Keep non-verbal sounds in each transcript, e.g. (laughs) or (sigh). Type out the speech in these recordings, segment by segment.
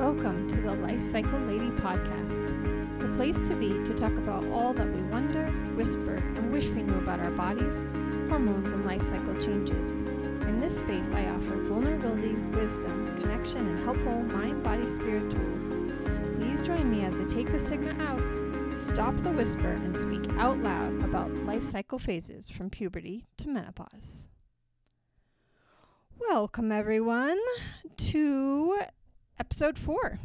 Welcome to the Life Cycle Lady podcast, the place to be to talk about all that we wonder, whisper, and wish we knew about our bodies, hormones, and life cycle changes. In this space, I offer vulnerability, wisdom, connection, and helpful mind body spirit tools. Please join me as I take the stigma out, stop the whisper, and speak out loud about life cycle phases from puberty to menopause. Welcome, everyone, to episode four.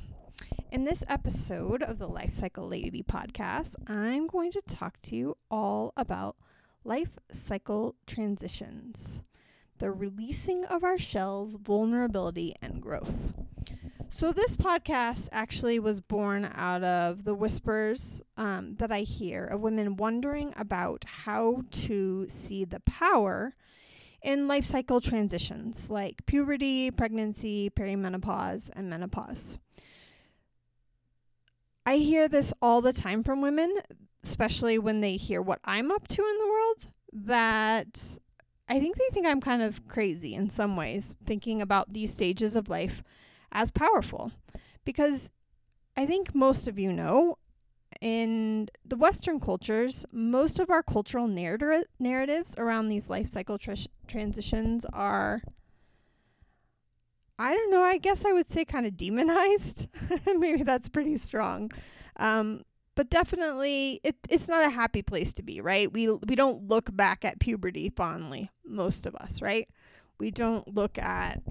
In this episode of the Life Cycle Lady podcast, I'm going to talk to you all about life cycle transitions, the releasing of our shells, vulnerability, and growth. So, this podcast actually was born out of the whispers um, that I hear of women wondering about how to see the power in life cycle transitions like puberty, pregnancy, perimenopause, and menopause. I hear this all the time from women, especially when they hear what I'm up to in the world, that I think they think I'm kind of crazy in some ways, thinking about these stages of life as powerful. Because I think most of you know in the Western cultures, most of our cultural narr- narratives around these life cycle tr- transitions are, I don't know, I guess I would say kind of demonized. (laughs) Maybe that's pretty strong. Um, but definitely, it, it's not a happy place to be, right? We, we don't look back at puberty fondly, most of us, right? We don't look at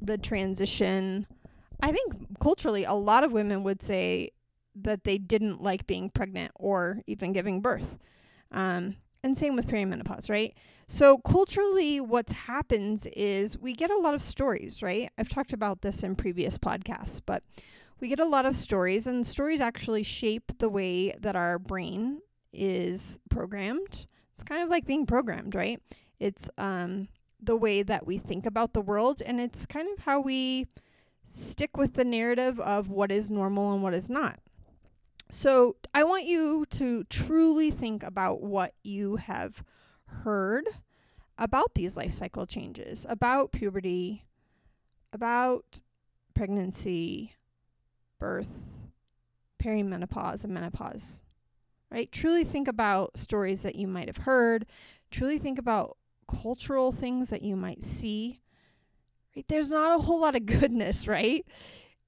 the transition. I think culturally, a lot of women would say that they didn't like being pregnant or even giving birth. Um, and same with perimenopause, right? So culturally, what happens is we get a lot of stories, right? I've talked about this in previous podcasts, but we get a lot of stories, and stories actually shape the way that our brain is programmed. It's kind of like being programmed, right? It's um, the way that we think about the world, and it's kind of how we stick with the narrative of what is normal and what is not. So I want you to truly think about what you have heard about these life cycle changes, about puberty, about pregnancy, birth, perimenopause, and menopause. Right? Truly think about stories that you might have heard. Truly think about cultural things that you might see. Right? There's not a whole lot of (laughs) goodness, right?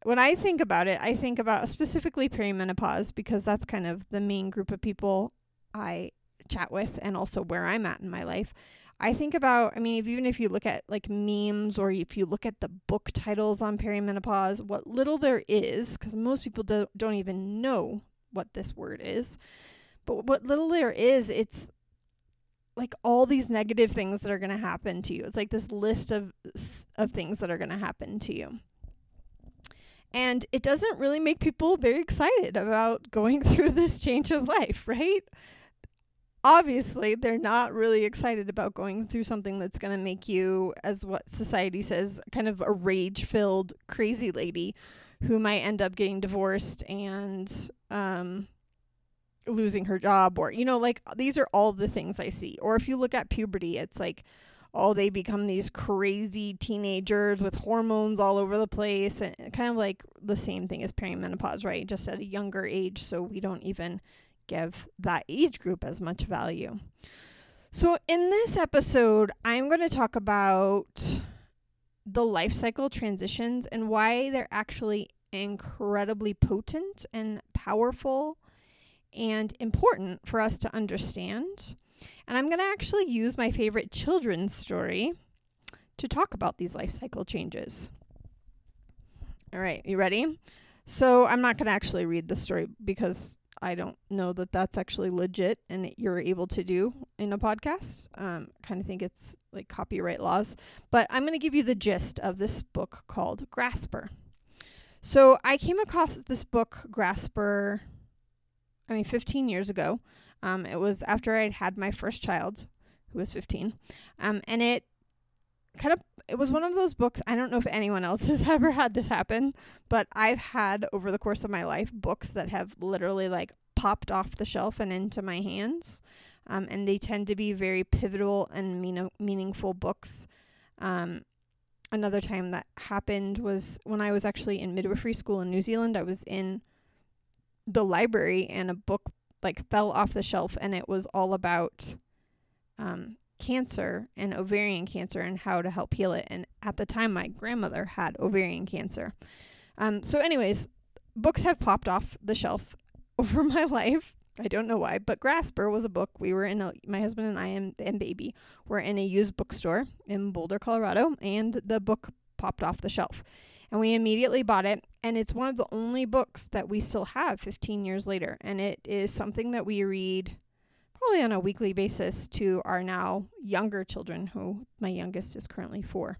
When I think about it, I think about specifically perimenopause because that's kind of the main group of people I chat with and also where I'm at in my life. I think about, I mean, if, even if you look at like memes or if you look at the book titles on perimenopause, what little there is, because most people do, don't even know what this word is, but what little there is, it's like all these negative things that are going to happen to you. It's like this list of of things that are going to happen to you. And it doesn't really make people very excited about going (laughs) through this change of life, right? Obviously, they're not really excited about going through something that's going to make you, as what society says, kind of a rage filled crazy lady who might end up getting divorced and um, losing her job, or, you know, like these are all the things I see. Or if you look at puberty, it's like, oh, they become these crazy teenagers with hormones all over the place. And kind of like the same thing as perimenopause, right? Just at a younger age. So we don't even give that age group as much value. So in this episode, I'm going to talk about the life cycle transitions and why they're actually incredibly potent and powerful and important for us to understand. And I'm going to actually use my favorite children's story to talk about these life cycle changes. All right, you ready? So I'm not going to actually read the story because I don't know that that's actually legit and you're able to do in a podcast. Um, kind of think it's like copyright laws. But I'm going to give you the gist of this book called Grasper. So I came across this book, Grasper, I mean, 15 years ago. Um, it was after I'd had my first child, who was 15. Um, and it kind of it was one of those books i don't know if anyone else (laughs) has ever had this happen but i've had over the course of my life books that have literally like popped off the shelf and into my hands um, and they tend to be very pivotal and mean- meaningful books um, another time that happened was when I was actually in midwifery school in New Zealand. I was in the library and a book like fell off the shelf and it was all about um, cancer and ovarian cancer and how to help heal it. And at the time, my grandmother had ovarian cancer. Um, so, anyways, books have popped off the shelf (laughs) over my life. I don't know why, but Grasper was a book. We were in a, my husband and I and, and baby were in a used bookstore in Boulder, Colorado, and the book popped off the shelf. And we immediately bought it, and it's one of the only books that we still have 15 years later. And it is something that we read probably on a weekly basis to our now younger children, who my youngest is currently four.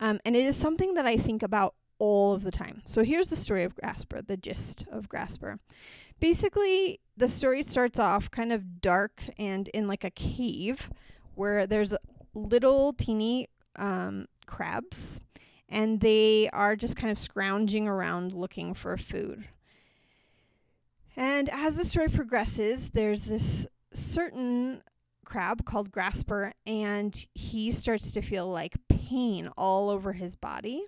Um, and it is something that I think about all of the time. So here's the story of Grasper, the gist of Grasper. Basically, the story starts off kind of dark and in like a cave where there's little teeny um, crabs and they are just kind of scrounging around looking for food. And as the story progresses, there's this certain crab called Grasper, and he starts to feel like pain all over his body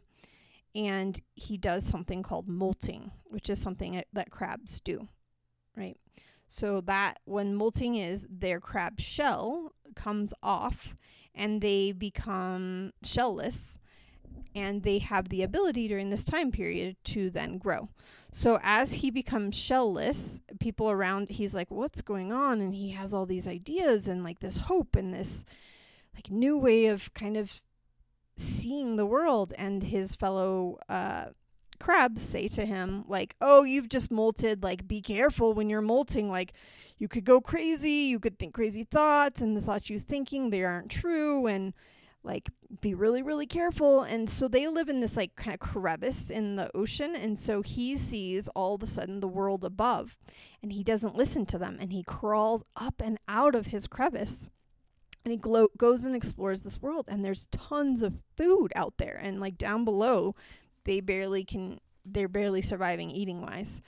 and he does something called molting, which is something that crabs do, right? So that when molting is, their crab shell comes off and they become shellless and they have the ability during this time period to then grow. So as he becomes shellless, people around he's like what's going on? And he has all these ideas and like this hope and this like new way of kind of seeing the world. And his fellow uh, crabs say to him like oh you've just molted like be careful when you're molting. Like you could go crazy you could think crazy thoughts and the thoughts you're thinking they aren't true. And like be really really careful and so they live in this like kind of crevice in the ocean and so he sees all of a sudden the world above and he doesn't listen to them and he crawls up and out of his crevice and he glo- goes and explores this world and there's tons of food out there and like down below they barely can they're barely surviving eating wise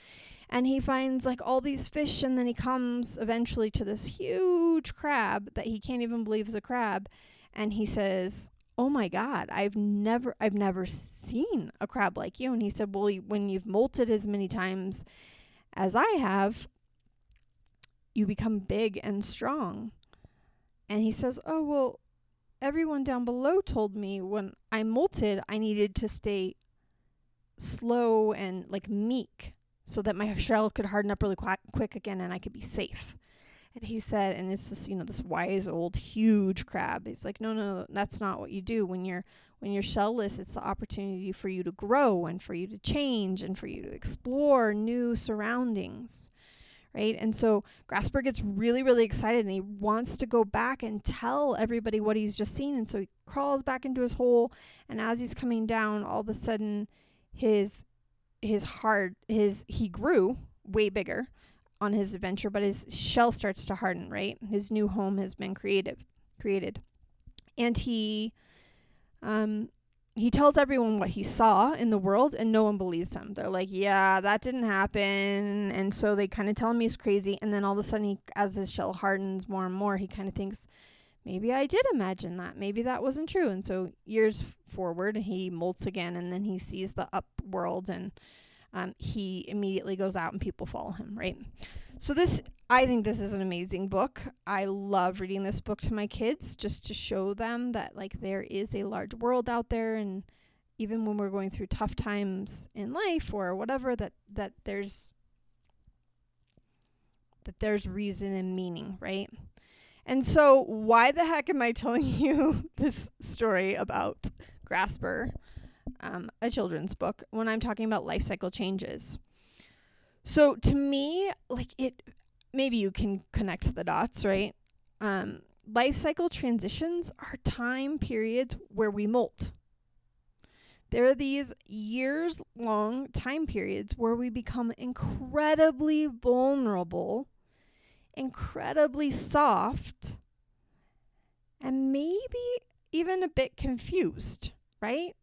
and he finds like all these fish and then he comes eventually to this huge crab that he can't even believe is a crab and he says oh my god i've never i've never seen a crab like you and he said well when you've molted as many times as i have you become big and strong and he says, Oh, well, everyone down below told me when I molted, I needed to stay slow and like meek so that my (laughs) shell could harden up really qu- quick again and I could be safe. And he said, and it's this, you know, this wise old huge crab. He's like, no, no, no, that's not what you do when you're when you're shellless. It's the opportunity for you to grow and for you to change and for you to explore new surroundings right? And so Grasper gets really, really excited and he wants to go back and tell everybody what he's just seen. And so he crawls back into his hole. And as he's coming down, all of a sudden his his heart his he grew way bigger on his adventure, but his shell starts to harden, right? His new home has been created created. And he um he tells everyone what he saw in the world and no one believes him. They're like, "Yeah, that didn't happen." And so they kind of tell him he's crazy and then all of a sudden he as his shell hardens more and more, he kind of thinks, "Maybe I did imagine that. Maybe that wasn't true." And so years forward, he molts again and then he sees the up world and um, he immediately goes out and people follow him, right? So this I think this is an amazing book. I love reading this book to my kids just to show them that like there is a large world out there and even when we're going through tough times in life or whatever that that there's that there's reason and meaning, right? And so why the heck am I (laughs) telling you this story about Grasper, um, a children's book, when I'm talking about life cycle changes? So to me, like it maybe you can connect the dots, right? Um, life cycle transitions are time periods where we molt. There are these years long time periods where we become incredibly vulnerable, incredibly soft, and maybe even a bit confused, right?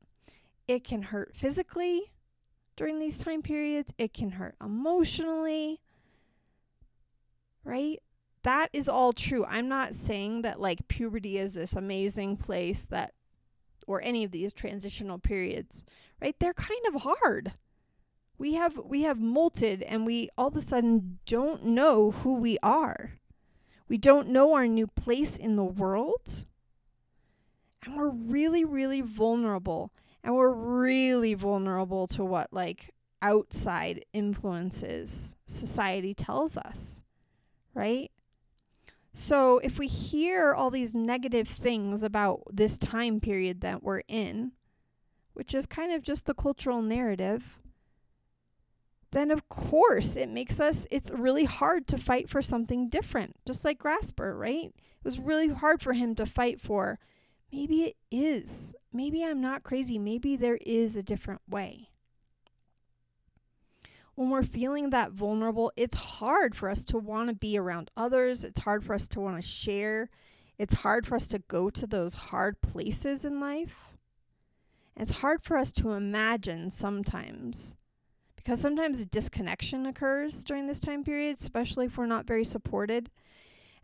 It can hurt physically during these time periods, it can hurt emotionally right? That is all true. I'm not saying that like puberty is this amazing place that or any of these transitional periods, right? They're kind of hard. We have we have molted and we all of a sudden don't know who we are. We don't know our new place in the world. And we're really really vulnerable. And we're really vulnerable to what like outside influences society tells us. Right? So if we hear all these negative things about this time period that we're in, which is kind of just the cultural narrative, then of course it makes us it's really hard to fight for something different. Just like Grasper, right? It was really hard for him to fight for maybe it is. Maybe I'm not crazy. Maybe there is a different way when we're feeling that vulnerable, it's hard for us to want to be around others. It's hard for us to want to share. It's hard for us to go to those hard places in life. it's hard for us to imagine sometimes because sometimes a disconnection occurs during this time period, especially if we're not very supported.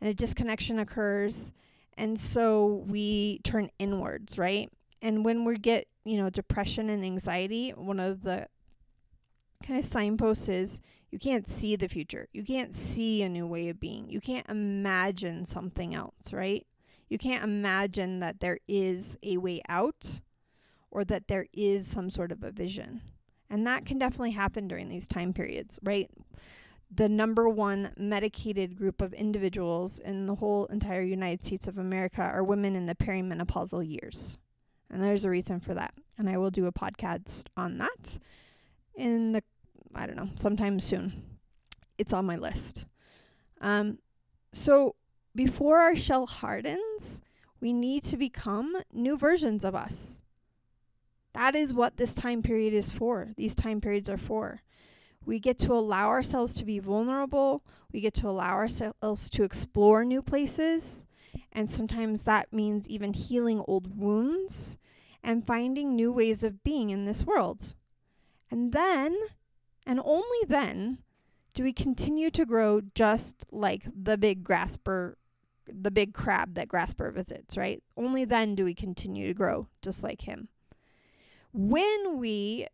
And a disconnection occurs. And so we turn inwards, right? And when we get, you know, depression and anxiety, one of the kind of signposts is you can't see the future. You can't see a new way of being. You can't imagine something else, right? You can't imagine that there is a way out or that there is some sort of a vision. And that can definitely happen during these time periods, right? The number one medicated group of individuals in the whole entire United States of America are women in the perimenopausal years. And there's a reason for that. And I will do a podcast on that in the I don't know, sometime soon. It's on my list. Um, so before our shell hardens, we need to become new versions of us. That is what this time period is for. These time periods are for. We get to allow ourselves to be vulnerable. We get to allow ourselves to explore new places. And sometimes that means even healing old wounds and finding new ways of being in this world. And then and only then do we continue to grow just like the big grasper, the big crab that grasper visits, right? Only then do we continue to grow just like him. When we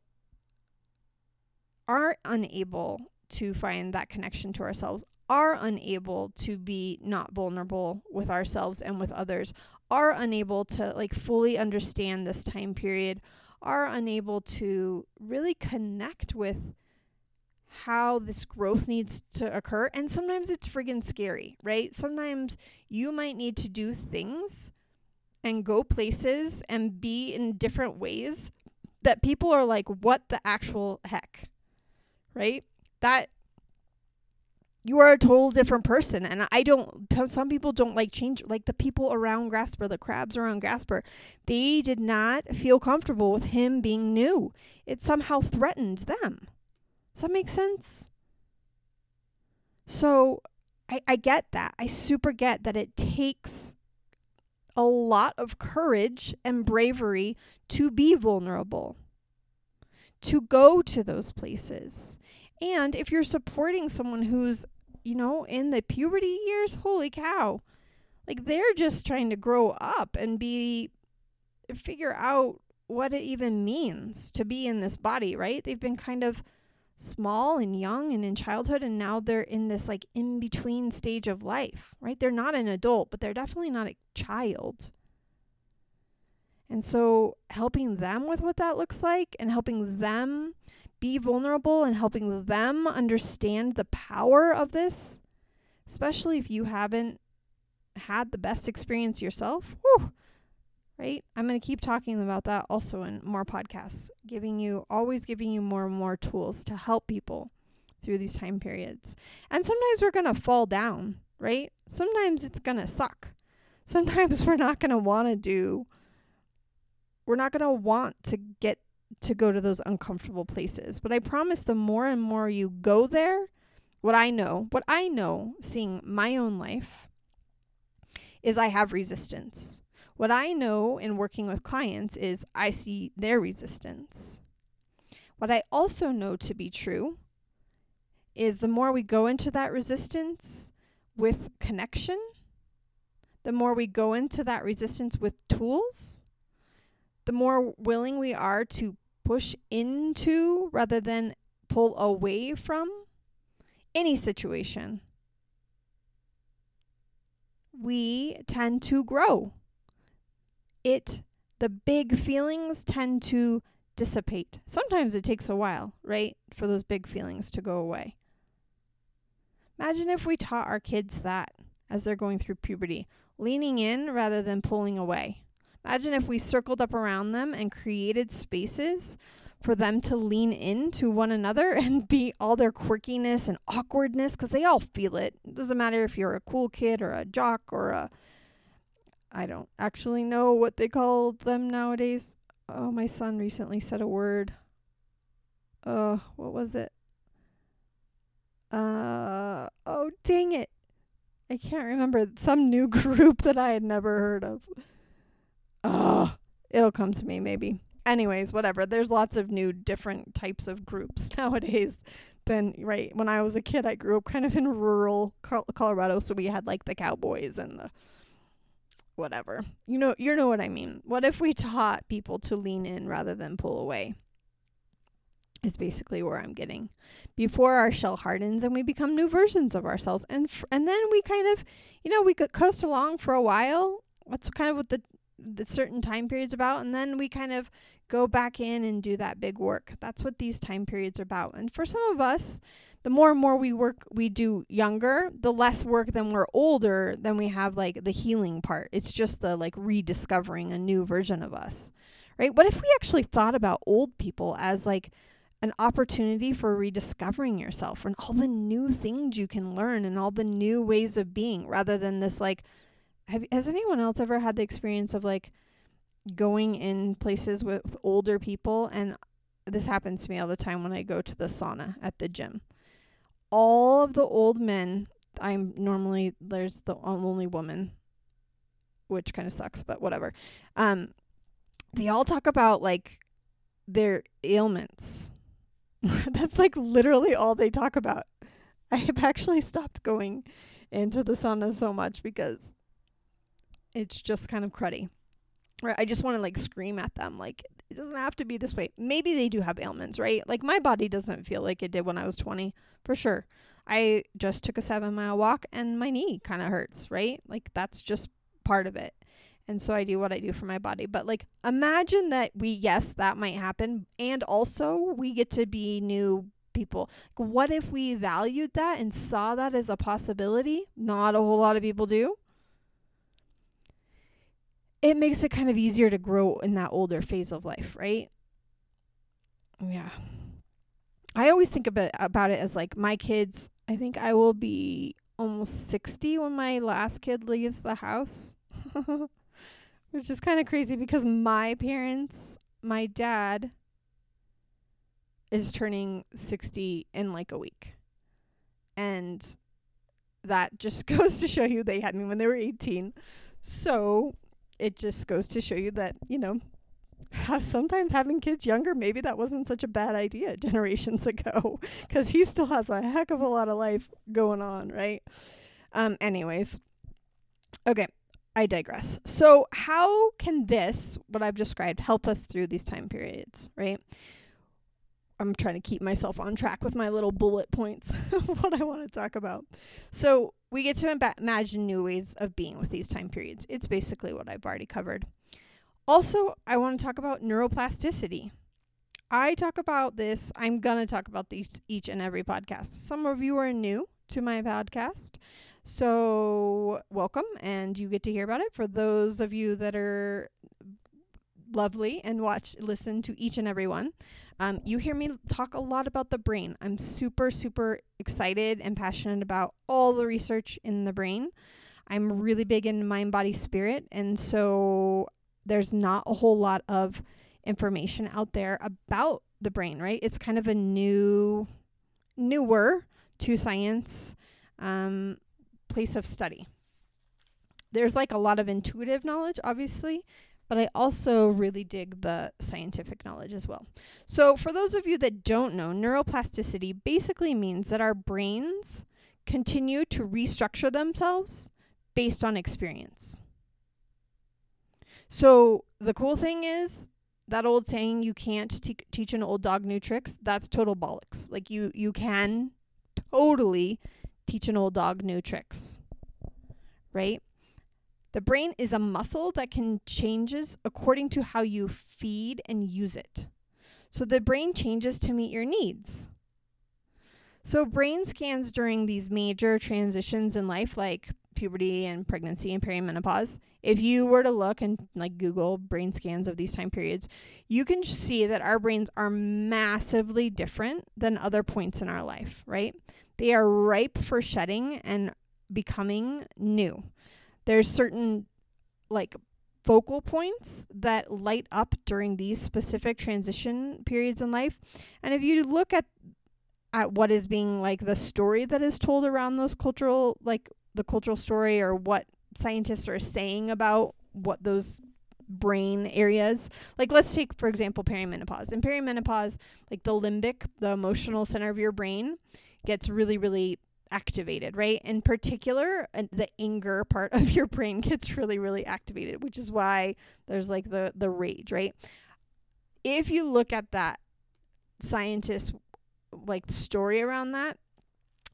are unable to find that connection to ourselves, are unable to be not vulnerable with ourselves and with others, are unable to like fully understand this time period, are unable to really connect with how this growth needs to occur. And sometimes it's friggin' scary, right? Sometimes you might need to do things and go places and be in different ways that people are like, what the actual heck? Right? That you are a total different person. And I don't, some people don't like change. Like the people around Grasper, the crabs around Grasper, they did not feel comfortable with him being new. It somehow threatened them. Does that make sense? So I, I get that. I super get that it takes a lot of courage and bravery to be vulnerable, to go to those places. And if you're supporting someone who's, you know, in the puberty years, holy cow. Like they're just trying to grow up and be figure out what it even means to be in this body, right? They've been kind of small and young and in childhood and now they're in this like in between stage of life, right? They're not an adult, but they're definitely not a child. And so helping them with what that looks like and helping them be vulnerable and helping them understand the power of this, especially if you haven't had the best experience yourself. Whew, right? I'm going to keep talking about that also in more podcasts, giving you, always giving you more and more tools to help people through these time periods. And sometimes we're going to fall down, right? Sometimes it's going to suck. Sometimes (laughs) we're not going to want to do, we're not going to want to get to go to those uncomfortable places. But I promise the more and more you go there, what I know, what I know seeing my own life is I have resistance what I know in working with clients is I see their resistance. What I also know to be true is the more we go into that resistance with connection, the more we go into that resistance with tools, the more willing we are to push into rather than pull away from any situation, we tend to grow. It, the big feelings tend to dissipate. Sometimes it takes a while, right, for those big feelings to go away. Imagine if we taught our kids that as they're going through puberty, leaning in rather than pulling away. Imagine if we circled up around them and created spaces for them to lean into one another (laughs) and be all their quirkiness and awkwardness because they all feel it. It doesn't matter if you're a cool kid or a jock or a. I don't actually know what they call them nowadays. Oh, my son recently said a word. Uh, what was it? Uh, oh, dang it. I can't remember. Some new (laughs) group that I had never heard of. Oh, it'll come to me maybe. Anyways, whatever. There's lots of new different types of groups (laughs) nowadays than right when I was a kid. I grew up kind of in rural Colorado, so we had like the cowboys and the whatever. You know, you know what I mean. What if we taught people to lean in rather than pull away? Is basically where I'm getting. Before our shell hardens and we become new versions of ourselves, and and then we kind of, you know, we could coast along for a while. That's kind of what the the certain time periods about and then we kind of go back in and do that big work. That's what these time periods are about. And for some of us the more and more we work we do younger the less work than we're older then we have like the healing part. It's just the like rediscovering a new version of us right? What if we actually thought about old people as like an opportunity for rediscovering yourself and all the new things you can learn and all the new ways of being rather than this like have has anyone else ever had the experience of like going in places with older people and this happens to me all the time when I go to the sauna at the gym. All of the old men, I'm normally there's the only woman which kind of sucks, but whatever. Um they all talk about like their ailments. (laughs) That's like literally all they talk about. I have actually stopped going into the sauna so much because it's just kind of cruddy. Right? I just want to like scream at them like it doesn't have to be this way. Maybe they do have ailments, right? Like my body doesn't feel like it did when I was 20, for sure. I just took a 7-mile walk and my knee kind of hurts, right? Like that's just part of it. And so I do what I do for my body. But like imagine that we yes, that might happen and also we get to be new people. Like, what if we valued that and saw that as a possibility? Not a whole lot of people do it makes it kind of easier to grow in that older phase of life, right? Yeah. I always think about about it as like my kids, I think I will be almost 60 when my last kid leaves the house. (laughs) Which is kind of crazy because my parents, my dad is turning 60 in like a week. And that just (laughs) goes to show you they had me when they were 18. So it just goes to show you that, you know, sometimes having kids younger, maybe that wasn't such a bad idea (laughs) generations ago because he still has a heck of a lot of life going on, right? Um, anyways, okay, I digress. So, how can this, what I've described, help us through these time periods, right? I'm trying to keep myself on track with my little bullet points (laughs) of what I want to talk about. So, we get to imba- imagine new ways of being with these time periods. It's basically what I've already covered. Also, I want to talk about neuroplasticity. I talk about this, I'm going to talk about these each and every podcast. Some of you are new to my podcast. So, welcome and you get to hear about it. For those of you that are lovely and watch listen to each and every one. Um, you hear me talk a lot about the brain. I'm super, super excited and passionate about all the research in the brain. I'm really big in mind, body, spirit. And so there's not a whole lot of information out there about the brain, right? It's kind of a new, newer to science um, place of study. There's like a lot of intuitive knowledge, obviously, but I also really dig the scientific knowledge as well. So, for those of you that don't know, neuroplasticity basically means that our brains continue to restructure themselves based on experience. So, the cool thing is that old saying you can't te- teach an old dog new tricks that's total bollocks like you you can totally teach an old dog new tricks right the brain is a muscle that can changes according to how you feed and use it so the brain changes to meet your needs so brain scans during these major transitions in life like puberty and pregnancy and perimenopause, if you were to look and like Google brain scans of these time periods, you can see that our brains are massively different than other points in our life, right? They are ripe for shedding and becoming new. There's certain like focal points that light up during these specific transition periods in life. And if you look at at what is being like the story that is told around those cultural like the cultural story or what scientists are saying about what those brain areas like let's take for example perimenopause in perimenopause like the limbic the emotional center of your brain gets really really activated right? In particular the anger (laughs) part of your brain gets really really activated which is why there's like the the rage right? If you look at that scientists like story around that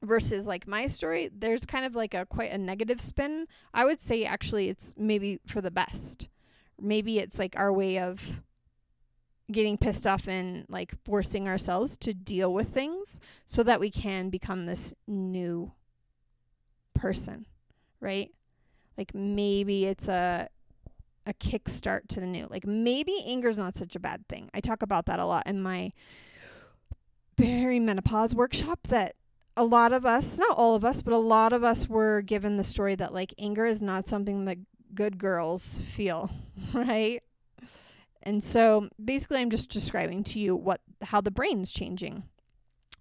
versus like my story there's kind of like a quite a negative spin. I would say actually it's maybe for the best. Maybe it's like our way of getting pissed off and like forcing ourselves to deal with things so that we can become this new person right? Like maybe it's a a kickstart to the new. Like maybe anger is not such a bad thing. I talk about that a lot in my perimenopause workshop that a lot of us, not all of us, but a lot of us were given the story that like anger is not something that good girls feel, (laughs) right? And so basically I'm just describing to you what how the brain's changing.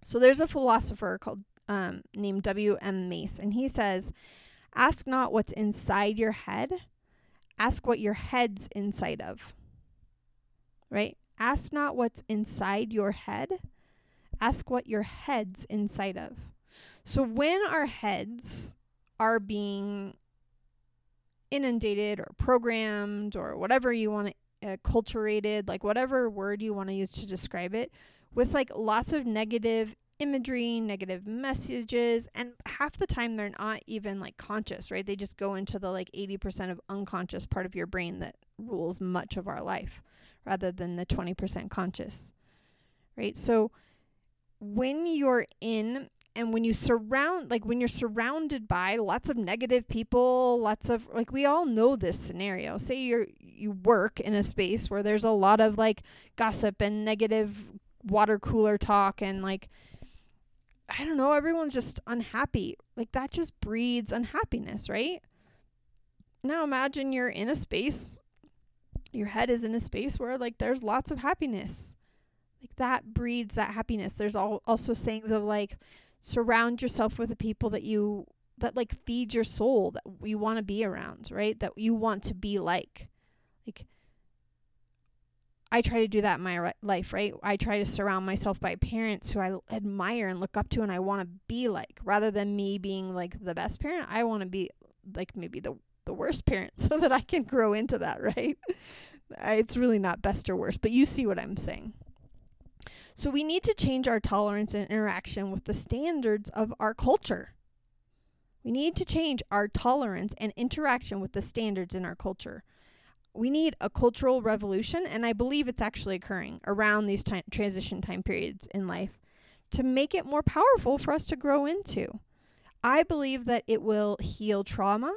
So there's a philosopher called um, named W.M. Mace, and he says, Ask not what's inside your head, ask what your head's inside of. Right? Ask not what's inside your head, ask what your head's inside of. So when our heads are being inundated or programmed or whatever you want to uh, culturated, like whatever word you want to use to describe it, with like lots of negative imagery, negative messages, and half the time they're not even like conscious, right? They just go into the like 80% of unconscious part of your brain that rules much of our life rather than the 20% conscious, right? So when you're in and when you surround like when you're surrounded by lots of negative people lots of like we all know this scenario. Say you're you work in a space where there's a lot of like gossip and negative water cooler talk and like i don't know everyone's just unhappy. Like that just breeds unhappiness right? Now imagine you're in a space your head is in a space where like there's lots of happiness. Like that breeds that happiness. There's all also sayings of like surround yourself with the people that you that like feed your soul that you want to be around, right? That you want to be like. Like I try to do that in my life, right? I try to surround myself by parents who I admire and look up to and I want to be like rather than me being like the best parent. I want to be like maybe the the worst parent (laughs) so that I can grow into that, right? (laughs) it's really not best or worst, but you see what I'm saying. So we need to change our tolerance and interaction with the standards of our culture. We need to change our tolerance and interaction with the standards in our culture. We need a cultural revolution, and I believe it's actually occurring around these time, transition time periods in life to make it more powerful for us to grow into. I believe that it will heal trauma,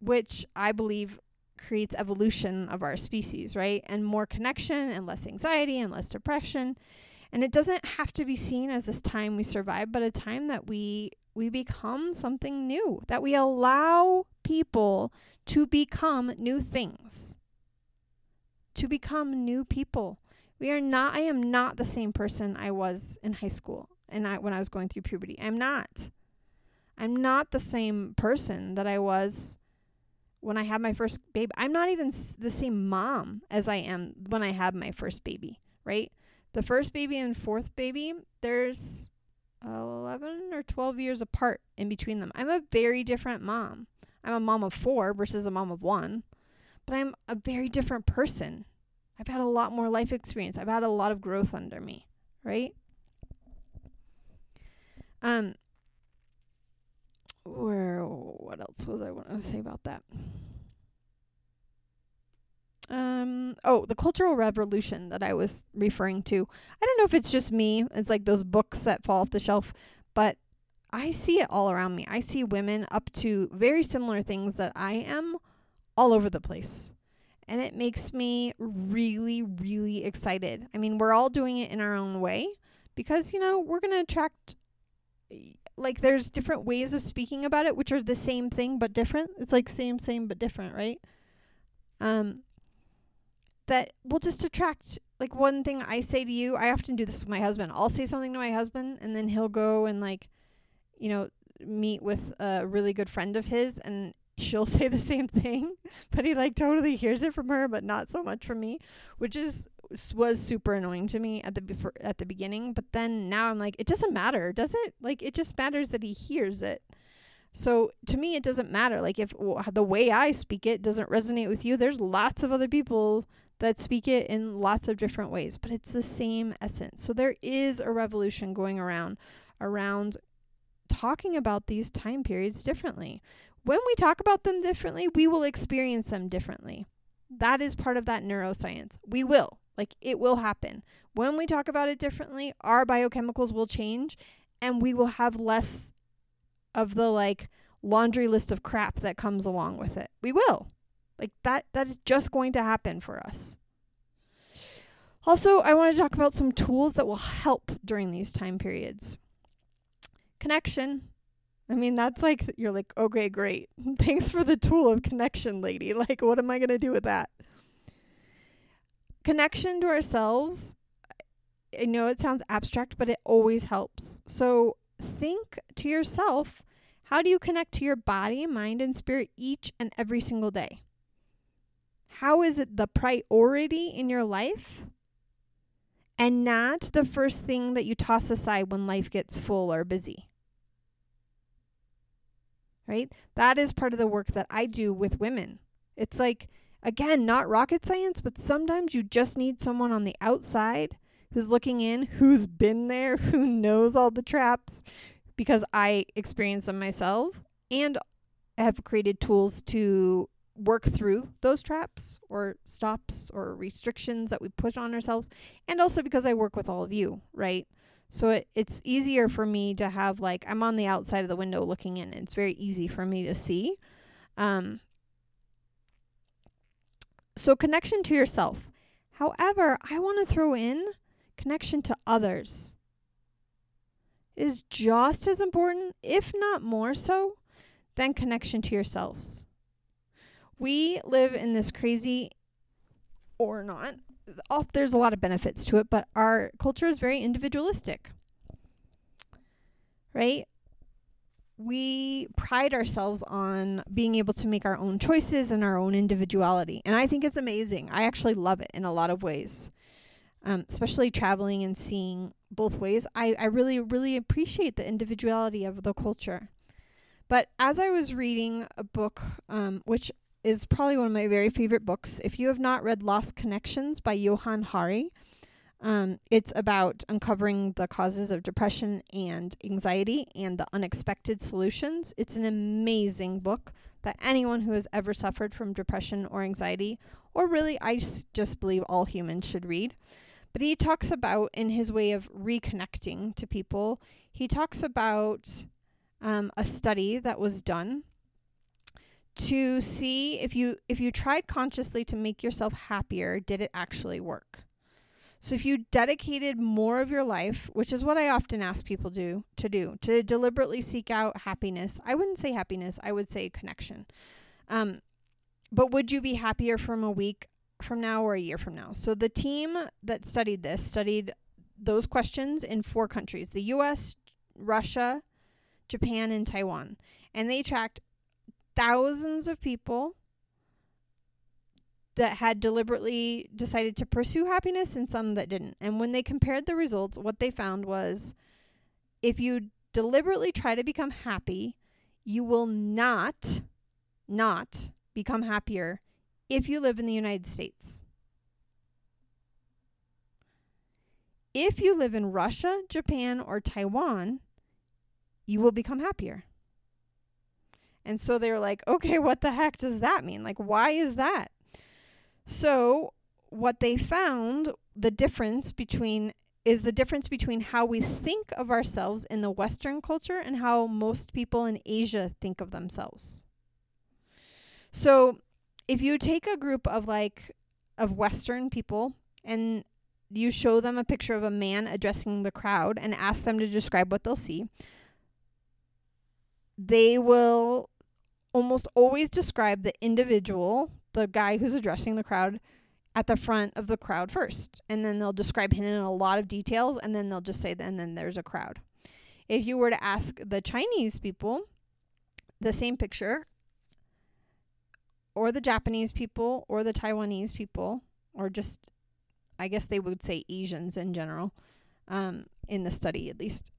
which I believe creates evolution of our species, right? And more connection and less anxiety and less depression. And it doesn't have to be seen as this time we survive, but a time that we we become something new, that we allow people to become new things. To become new people. We are not I am not the same person I was in high school and I when I was going through puberty. I'm not. I'm not the same person that I was when I had my first baby. I'm not even the same mom as I am when I had my first baby, right? The first baby and fourth baby, there's 11 or 12 years apart in between them. I'm a very different mom. I'm a mom of four versus a mom of one, but I'm a very different person, I've had a lot more life experience. I've had a lot of growth under me, right? Um where what else was I want to say about that? Um oh, the cultural revolution that I was referring to. I don't know if it's just me. It's like those books that fall off the shelf, but I see it all around me. I see women up to very similar things that I am all over the place. And it makes me really, really excited. I mean, we're all doing it in our own way because, you know, we're going to attract, like, there's different ways of speaking about it, which are the same thing but different. It's like same, same, but different, right? Um, that will just attract like one thing I say to you, I often do this with my husband. I'll say something to my husband and then he'll go and like, you know, meet with a really good friend of his and she'll (laughs) say the same thing, (laughs) but he like totally hears it from her, but not so much from me, which is was super annoying to me at the before, at the beginning. But then now I'm like, it doesn't matter, does it? Like it just matters that he hears it. So to me, it doesn't matter. Like if w- the way I speak it doesn't resonate with you, there's lots of other people that speak it in lots of different ways, but it's the same essence. So there is a revolution going around around talking about these time periods differently when we talk about them differently, we will experience them differently. That is part of that neuroscience. We will. Like it will happen. When we talk about it differently, our biochemicals will change and we will have less of the like laundry list of crap that comes along with it. We will. Like that that is just going to happen for us. Also, I want to talk about some tools that will help during these time periods. Connection. I mean, that's like, you're like, okay, great. (laughs) Thanks for the tool of connection, lady. Like, what am I going to do with that? Connection to ourselves, I know it sounds abstract, but it always helps. So think to yourself how do you connect to your body, mind, and spirit each and every single day? How is it the priority in your life? And not the first thing that you toss aside when life gets full or busy right? That is part of the work that I do with women. It's like, again, not rocket science, but sometimes you just need someone on the outside who's looking in, who's been there, (laughs) who knows all the traps, because I experience them myself and have created tools to work through those traps or stops or restrictions that we put on ourselves. And also because I work with all of you, right? So it, it's easier for me to have like I'm on the outside of the window looking in. It's very easy for me to see. Um, so connection to yourself. However, I want to throw in connection to others is just as important, if not more so, than connection to yourselves. We live in this crazy or not there's a lot of benefits to it, but our culture is very individualistic. Right? We pride ourselves on being able to make our own choices and our own individuality. And I think it's amazing. I actually love it in a lot of ways. Um, especially traveling and seeing both ways. I, I really, really appreciate the individuality of the culture. But as I was reading a book, um, which is probably one of my very favorite books. If you have not read Lost Connections by Johann Hari, um, it's about uncovering the causes of depression and anxiety and the unexpected solutions. It's an amazing book that anyone who has ever suffered from depression or anxiety, or really, I just believe all humans should read. But he talks about, in his way of reconnecting to people, he talks about um, a study that was done to see if you if you tried consciously to make yourself happier, did it actually work? So if you dedicated more of your life, which is what I often ask people do to do, to deliberately seek out happiness. I wouldn't say happiness, I would say connection. Um, but would you be happier from a week from now or a year from now? So the team that studied this studied those questions in four countries: the US, Russia, Japan, and Taiwan. And they tracked thousands of people that had deliberately decided to pursue happiness and some that didn't. And when they compared the results, what they found was if you deliberately try to become happy, you will not not become happier if you live in the United States. if you live in Russia, Japan, or Taiwan, you will become happier. And so they're like, okay, what the heck does that mean? Like, why is that? So, what they found the difference between is the difference between how we think of ourselves in the Western culture and how most people in Asia think of themselves. So, if you take a group of like of Western people and you show them a picture of a man addressing the crowd and ask them to describe what they'll see, they will almost always describe the individual, the guy who's addressing the crowd, at the front of the crowd first. And then they'll describe him in a lot of details and then they'll just say, and then there's a crowd. If you were to ask the Chinese people the same picture, or the Japanese people, or the Taiwanese people, or just, I guess they would say Asians in general, um, in the study at least,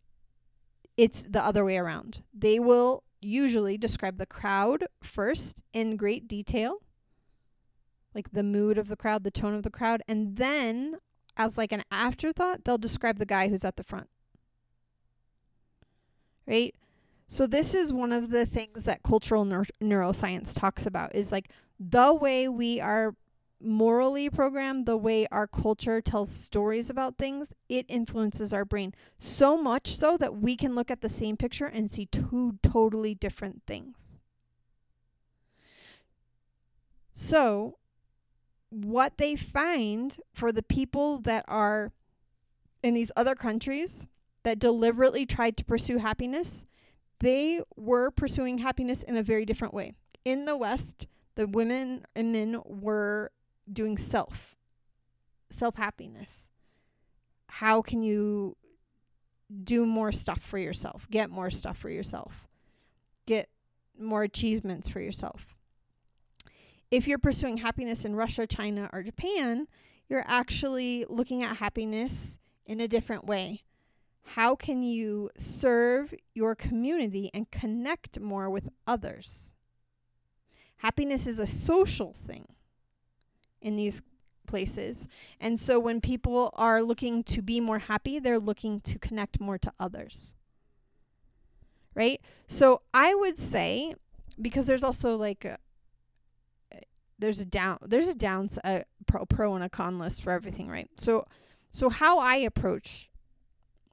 it's the other way around. They will usually describe the crowd first in great detail like the mood of the crowd, the tone of the crowd, and then as like an afterthought, they'll describe the guy who's at the front. Right? So this is one of the things that cultural neur- neuroscience talks about is like the way we are morally programmed, the way our culture tells stories about things, it influences our brain so much so that we can look at the same picture and see two totally different things. So, what they find for the people that are in these other countries that deliberately tried to pursue happiness, they were pursuing happiness in a very different way. In the West, the women and men were doing self, self happiness. How can you do more stuff for yourself, get more stuff for yourself, get more achievements for yourself? If you're pursuing happiness in Russia, China, or Japan, you're actually looking at happiness in a different way. How can you serve your community and connect more with others? Happiness is a social thing in these places. And so when people are looking to be more happy, they're looking to connect more to others. Right? So I would say, because there's also like a, there's a down there's a down a pro, pro and a con list for everything, right? So so how I approach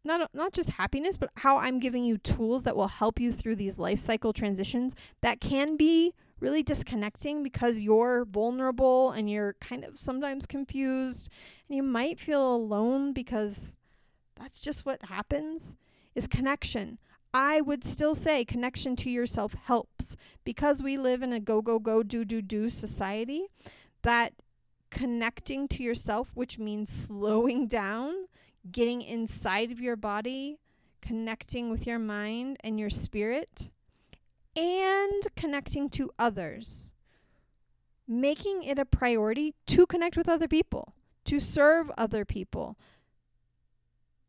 not not just happiness, but how I'm giving you tools that will help you through these life cycle transitions that can be really disconnecting because you're vulnerable and you're kind of sometimes confused and you might feel alone because that's just what happens is connection. I would still say connection to yourself helps because we live in a go, go, go, do, do, do society that connecting to yourself, which means slowing (laughs) down, getting inside of your body, connecting with your mind and your spirit, and connecting to others. Making it a priority to connect with other people, to serve other people,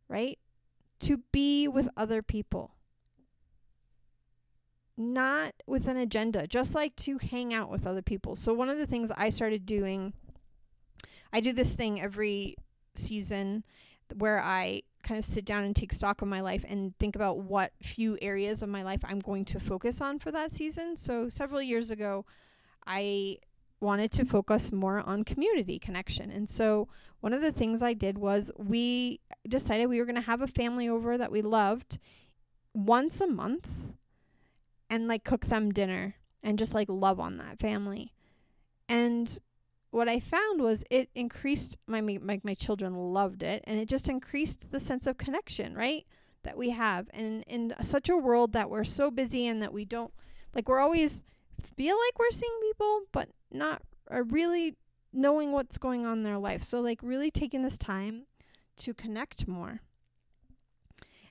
right? To be with other people not with an agenda, just like to hang out with other people. So, one of the things I started doing, I do this thing every season where I kind of sit down and take stock of my life and think about what few areas of my life I'm going to focus on for that season. So, several years ago, I wanted to focus more on community connection. And so, one of the things I did was we decided we were going to have a family over that we loved once a month and like cook them dinner and just like love on that family. And what I found was it increased my my my children loved it and it just increased the sense of connection, right? That we have. And in such a world that we're so busy and that we don't like we're always feel like we're seeing people but not are really knowing what's going on in their life. So like really taking this time to connect more.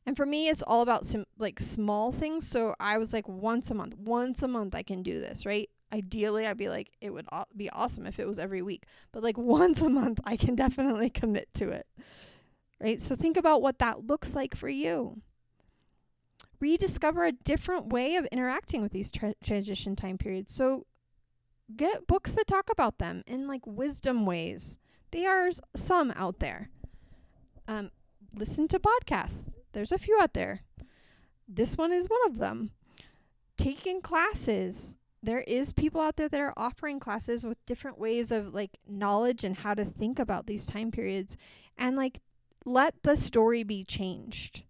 And for me, it's all about some like small things. So I was like, once a month, once a month, I can do this, right? Ideally, I'd be like, it would be awesome if it was every week. But like (laughs) once a month, I can definitely commit to it, right? So think about what that looks like for you. Rediscover a different way of interacting with these tra- transition time periods. So get books that talk about them in like wisdom ways. There are some out there. Um, listen to podcasts. There's a few out there. This one is one of them. Taking classes. There is people out there that are offering classes with different ways of like knowledge and how to think about these time periods and like let the story be changed.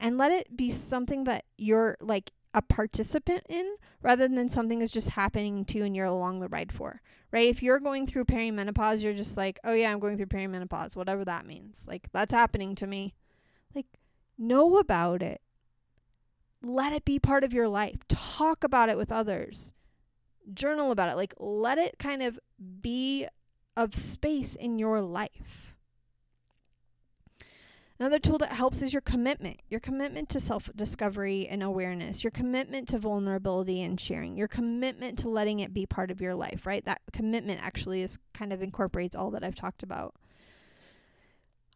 And let it be something that you're like a participant in rather than something that's just happening to you and you're along the ride for. Right? If you're going through perimenopause, you're just like, "Oh yeah, I'm going through perimenopause," whatever that means. Like that's happening to me. Like know about it. Let it be part of your life. Talk about it with others. Journal about it. Like let it kind of be of space in your life. Another tool that helps is your commitment. Your commitment to self discovery and awareness. Your commitment to vulnerability and sharing. Your commitment to letting it be part of your life, right? That commitment actually is kind of incorporates all that I've talked about.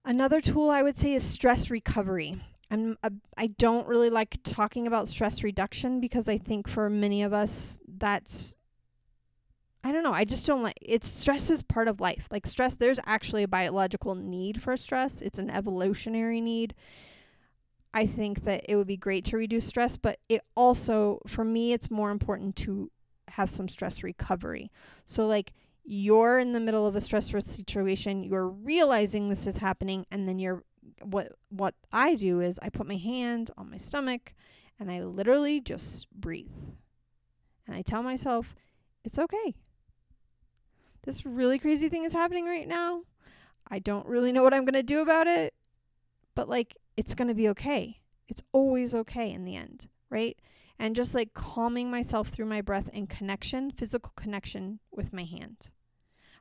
Another tool I would say is stress recovery. I'm a, I don't really like talking about stress reduction because I think for many of us that's I don't know. I just don't like it's stress is part of life. Like stress, there's actually a biological need for stress. It's an evolutionary need. I think that it would be great to reduce stress, but it also for me it's more important to have some stress recovery. So like you're in the middle of a stressful situation, you're realizing this is happening and then you're what what I do is I put my hand on my stomach and I literally just breathe. And I tell myself it's okay this really crazy thing is happening right now. I don't really know what I'm going to do about it, but like it's going to be okay. It's always okay in the end, right? And just like calming myself through my breath and connection, physical connection with my hand.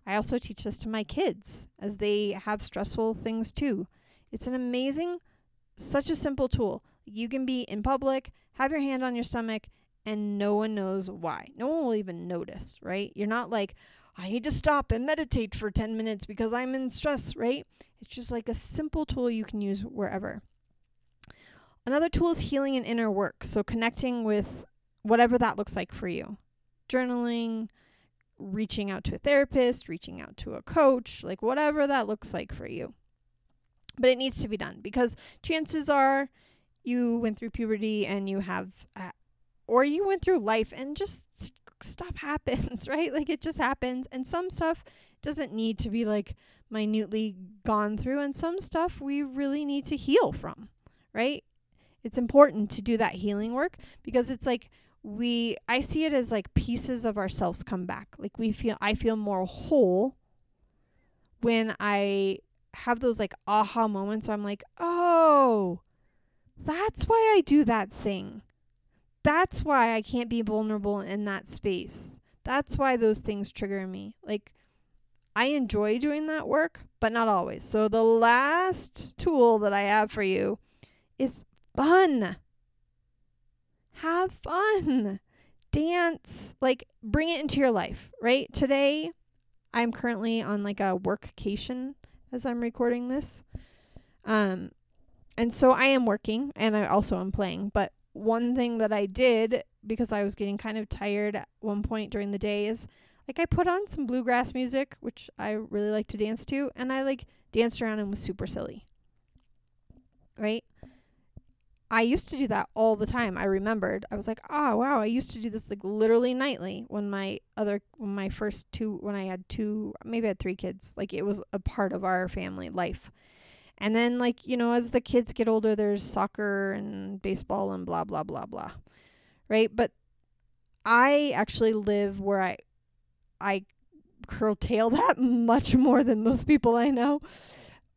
I also teach this to my kids as they have stressful things too. It's an amazing, such a simple tool. You can be in public, have your hand on your stomach, and no one knows why. No one will even notice, right? You're not like, I need to stop and meditate for 10 minutes because I'm in stress, right? It's just like a simple tool you can use wherever. Another tool is healing and inner work. So connecting with whatever that looks like for you. Journaling, reaching out to a therapist, reaching out to a coach, like whatever that looks like for you. But it needs to be done because chances are you went through puberty and you have, uh, or you went through life and just stuff (laughs) happens, right? Like it just happens. And some stuff doesn't need to be like minutely gone through, and some stuff we really need to heal from, right? It's important to do that healing work because it's like we, I see it as like pieces of ourselves come back. Like we feel, I feel more whole when I have those like aha moments. I'm like, oh, that's why I do that thing that's why I can't be vulnerable in that space. That's why those things trigger me. Like, I enjoy doing that work, but not always. So, the last tool that I have for you is fun. Have fun. Dance. Like, bring it into your life, right? Today, I'm currently on like a workcation as I'm recording this. Um, and so I am working and I also am playing, but one thing that I did because I was getting kind of tired at one point during the day is like I put on some bluegrass music, which I really like to dance to, and I like danced around and was super silly. Right? I used to do that all the time. I remembered. I was like, "Oh, wow, I used to do this like literally nightly when my other when my first two when I had two, maybe I had three kids. Like it was a part of our family life." And then like, you know, as the kids get older, there's soccer and baseball and blah blah blah blah. Right? But I actually live where I I curtail (laughs) that much more than most people I know.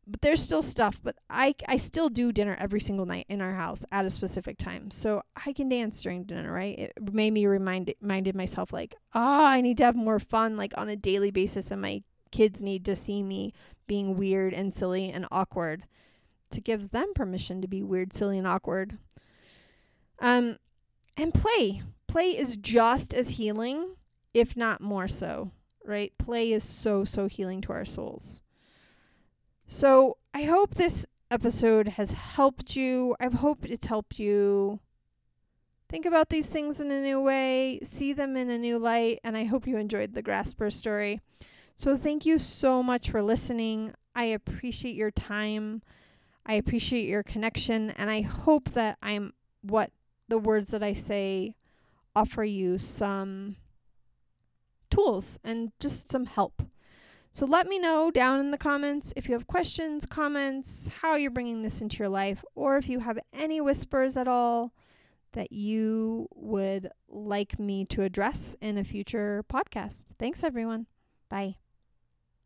But there's still stuff, but I I still do dinner every single night in our house at a specific time. So I can dance during dinner, right? It made me remind reminded myself like, ah, oh, I need to have more fun like on a daily basis and my kids need to see me being weird and silly and awkward to give them permission to be weird, silly, and awkward. Um, and play. Play is just as healing, if not more so, right? Play is so, so healing to our souls. So I hope this episode has helped you. I hope it's helped you think about these things in a new way, see them in a new light, and I hope you enjoyed the Grasper story. So thank you so much for listening. I appreciate your time. I appreciate your connection, and I hope that I'm what the words that I say offer you some tools and just some help. So let me know down in the comments if you have questions, comments, how you're bringing this into your life, or if you have any whispers at all that you would like me to address in a future podcast. Thanks, everyone. Bye.